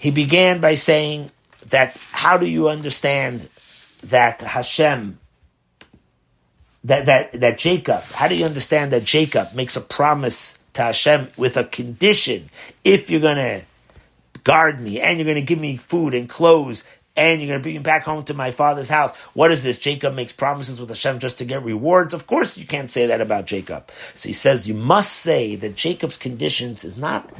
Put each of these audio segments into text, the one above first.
he began by saying that how do you understand that Hashem, that, that, that Jacob, how do you understand that Jacob makes a promise to Hashem with a condition if you're going to guard me and you're going to give me food and clothes and you're going to bring me back home to my father's house. What is this? Jacob makes promises with Hashem just to get rewards. Of course, you can't say that about Jacob. So he says you must say that Jacob's conditions is not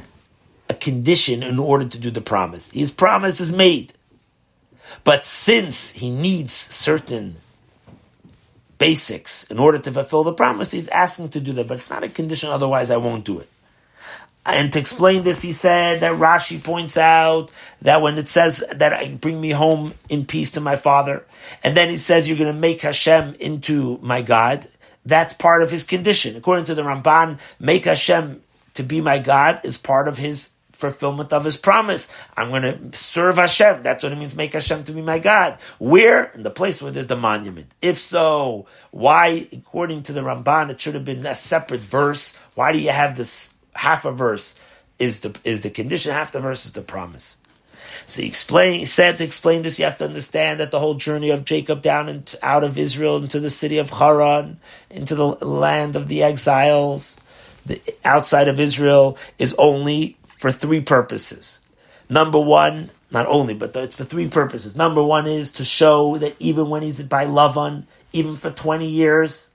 condition in order to do the promise. His promise is made. But since he needs certain basics in order to fulfill the promise, he's asking to do that. But it's not a condition, otherwise I won't do it. And to explain this, he said that Rashi points out that when it says that I bring me home in peace to my father, and then he says you're going to make Hashem into my God, that's part of his condition. According to the Ramban, make Hashem to be my God is part of his fulfillment of his promise. I'm going to serve Hashem. That's what it means, make Hashem to be my God. Where? In the place where there's the monument. If so, why, according to the Ramban, it should have been a separate verse? Why do you have this half a verse is the, is the condition, half the verse is the promise? So he explained, he said to explain this, you have to understand that the whole journey of Jacob down and out of Israel into the city of Haran, into the land of the exiles, the, outside of Israel, is only for three purposes. Number one, not only, but it's for three purposes. Number one is to show that even when he's by Lavan, even for 20 years,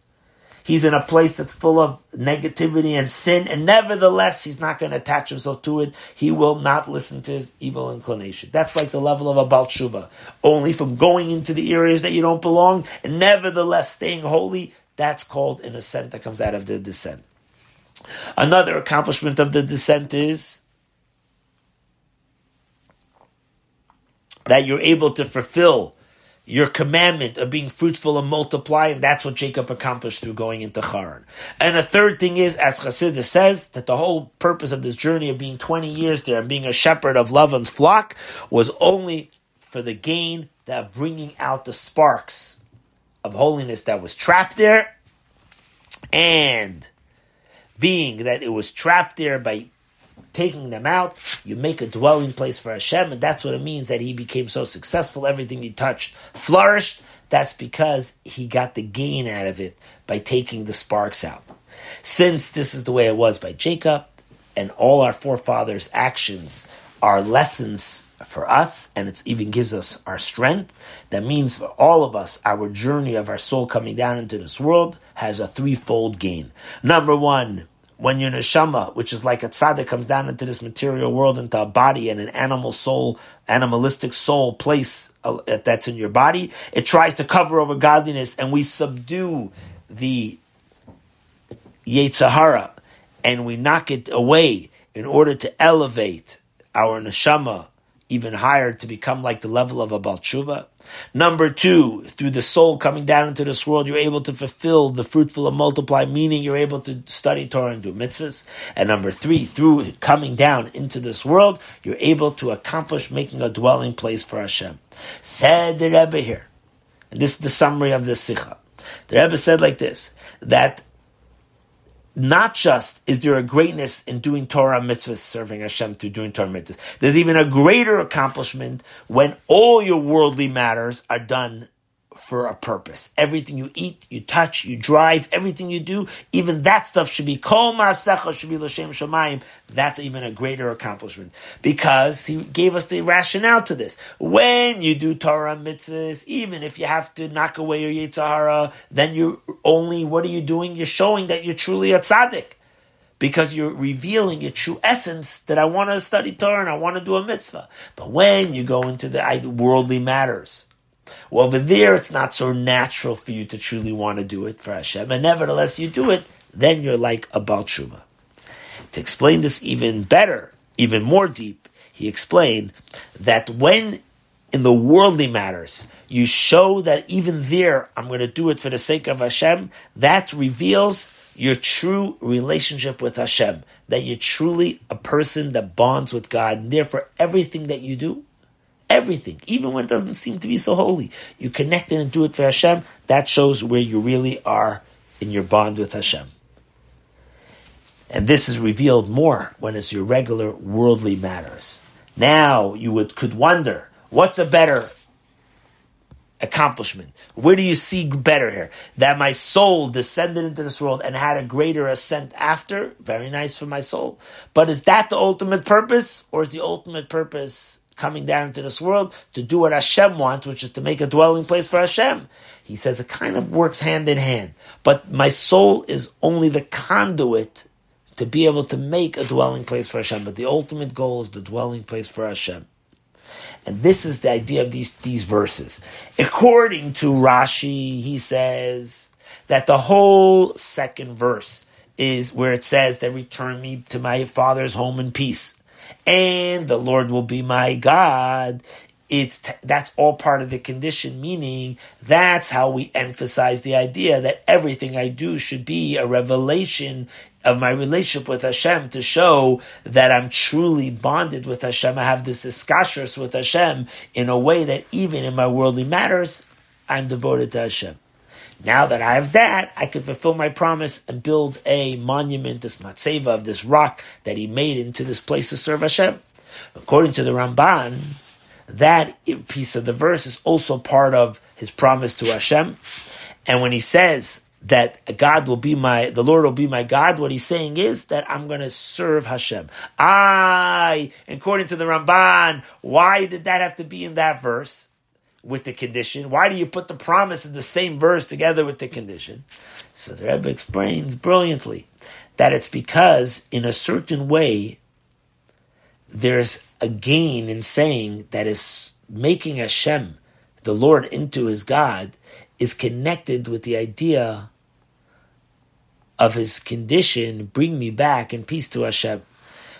he's in a place that's full of negativity and sin, and nevertheless, he's not going to attach himself to it. He will not listen to his evil inclination. That's like the level of a Baal Teshuva. Only from going into the areas that you don't belong, and nevertheless staying holy, that's called an ascent that comes out of the descent. Another accomplishment of the descent is that you're able to fulfill your commandment of being fruitful and multiply, and that's what Jacob accomplished through going into Haran. And the third thing is, as Chassidus says, that the whole purpose of this journey of being 20 years there and being a shepherd of Lavan's flock was only for the gain of bringing out the sparks of holiness that was trapped there, and being that it was trapped there by taking them out, you make a dwelling place for Hashem, and that's what it means that he became so successful. Everything he touched flourished. That's because he got the gain out of it by taking the sparks out. Since this is the way it was by Jacob, and all our forefathers' actions are lessons for us, and it even gives us our strength. That means for all of us, our journey of our soul coming down into this world has a threefold gain. Number one, when your neshama, which is like a tzaddik, comes down into this material world, into a body and an animal soul, animalistic soul place uh, that's in your body, it tries to cover over godliness, and we subdue the yetzer hara, and we knock it away in order to elevate our neshama even higher to become like the level of a Baal Teshuva. Number two, through the soul coming down into this world, you're able to fulfill the fruitful and multiply, meaning you're able to study Torah and do mitzvahs. And number three, through coming down into this world, you're able to accomplish making a dwelling place for Hashem. Said the Rebbe here, and this is the summary of this Sikha. The Rebbe said like this, that not just is there a greatness in doing Torah mitzvahs, serving Hashem through doing Torah mitzvahs, there's even a greater accomplishment when all your worldly matters are done for a purpose. Everything you eat, you touch, you drive, everything you do, even that stuff should be kol ma'asecha should be l'shem shemayim. That's even a greater accomplishment because he gave us the rationale to this. When you do Torah mitzvahs, even if you have to knock away your yetzer hara, then you only what are you doing? You're showing that you're truly a tzaddik because you're revealing your true essence that I want to study Torah and I want to do a mitzvah. But when you go into the worldly matters, well, over there, it's not so natural for you to truly want to do it for Hashem, and nevertheless you do it, then you're like a Baal To explain this even better, even more deep, he explained that when in the worldly matters, you show that even there, I'm going to do it for the sake of Hashem, that reveals your true relationship with Hashem, that you're truly a person that bonds with God, and therefore everything that you do everything, even when it doesn't seem to be so holy. You connect it and do it for Hashem. That shows where you really are in your bond with Hashem. And this is revealed more when it's your regular worldly matters. Now you would could wonder what's a better accomplishment? Where do you see better here? That my soul descended into this world and had a greater ascent after? Very nice for my soul. But is that the ultimate purpose? Or is the ultimate purpose coming down into this world to do what Hashem wants, which is to make a dwelling place for Hashem? He says it kind of works hand in hand. But my soul is only the conduit to be able to make a dwelling place for Hashem. But the ultimate goal is the dwelling place for Hashem. And this is the idea of these, these verses. According to Rashi, he says that the whole second verse is where it says that return me to my father's home in peace. And the Lord will be my God. It's t- that's all part of the condition, meaning that's how we emphasize the idea that everything I do should be a revelation of my relationship with Hashem to show that I'm truly bonded with Hashem. I have this iskashers with Hashem in a way that even in my worldly matters, I'm devoted to Hashem. Now that I have that, I can fulfill my promise and build a monument, this matzeva of this rock that he made into this place to serve Hashem. According to the Ramban, that piece of the verse is also part of his promise to Hashem. And when he says that God will be my, the Lord will be my God, what he's saying is that I'm going to serve Hashem. I, according to the Ramban, why did that have to be in that verse with the condition? Why do you put the promise in the same verse together with the condition? So the Rebbe explains brilliantly that it's because in a certain way, there's a gain in saying that is making Hashem, the Lord, into his God, is connected with the idea of his condition, bring me back in peace to Hashem.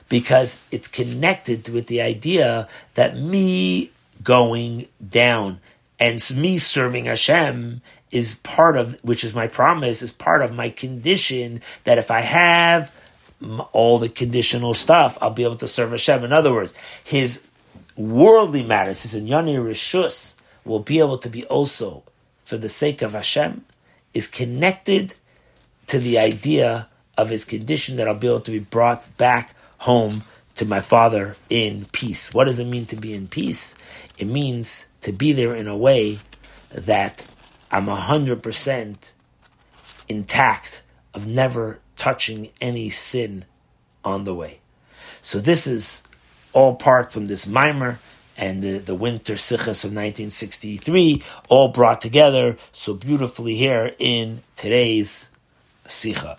Because it's connected with the idea that me going down and me serving Hashem is part of, which is my promise, is part of my condition that if I have all the conditional stuff, I'll be able to serve Hashem. In other words, his worldly matters, his inyanei reshus, will be able to be also, for the sake of Hashem, is connected to the idea of his condition that I'll be able to be brought back home to my father in peace. What does it mean to be in peace? It means to be there in a way that I'm 100% intact of never touching any sin on the way. So this is all part from this mimer and the, the winter sichas of 1963, all brought together so beautifully here in today's Sicha.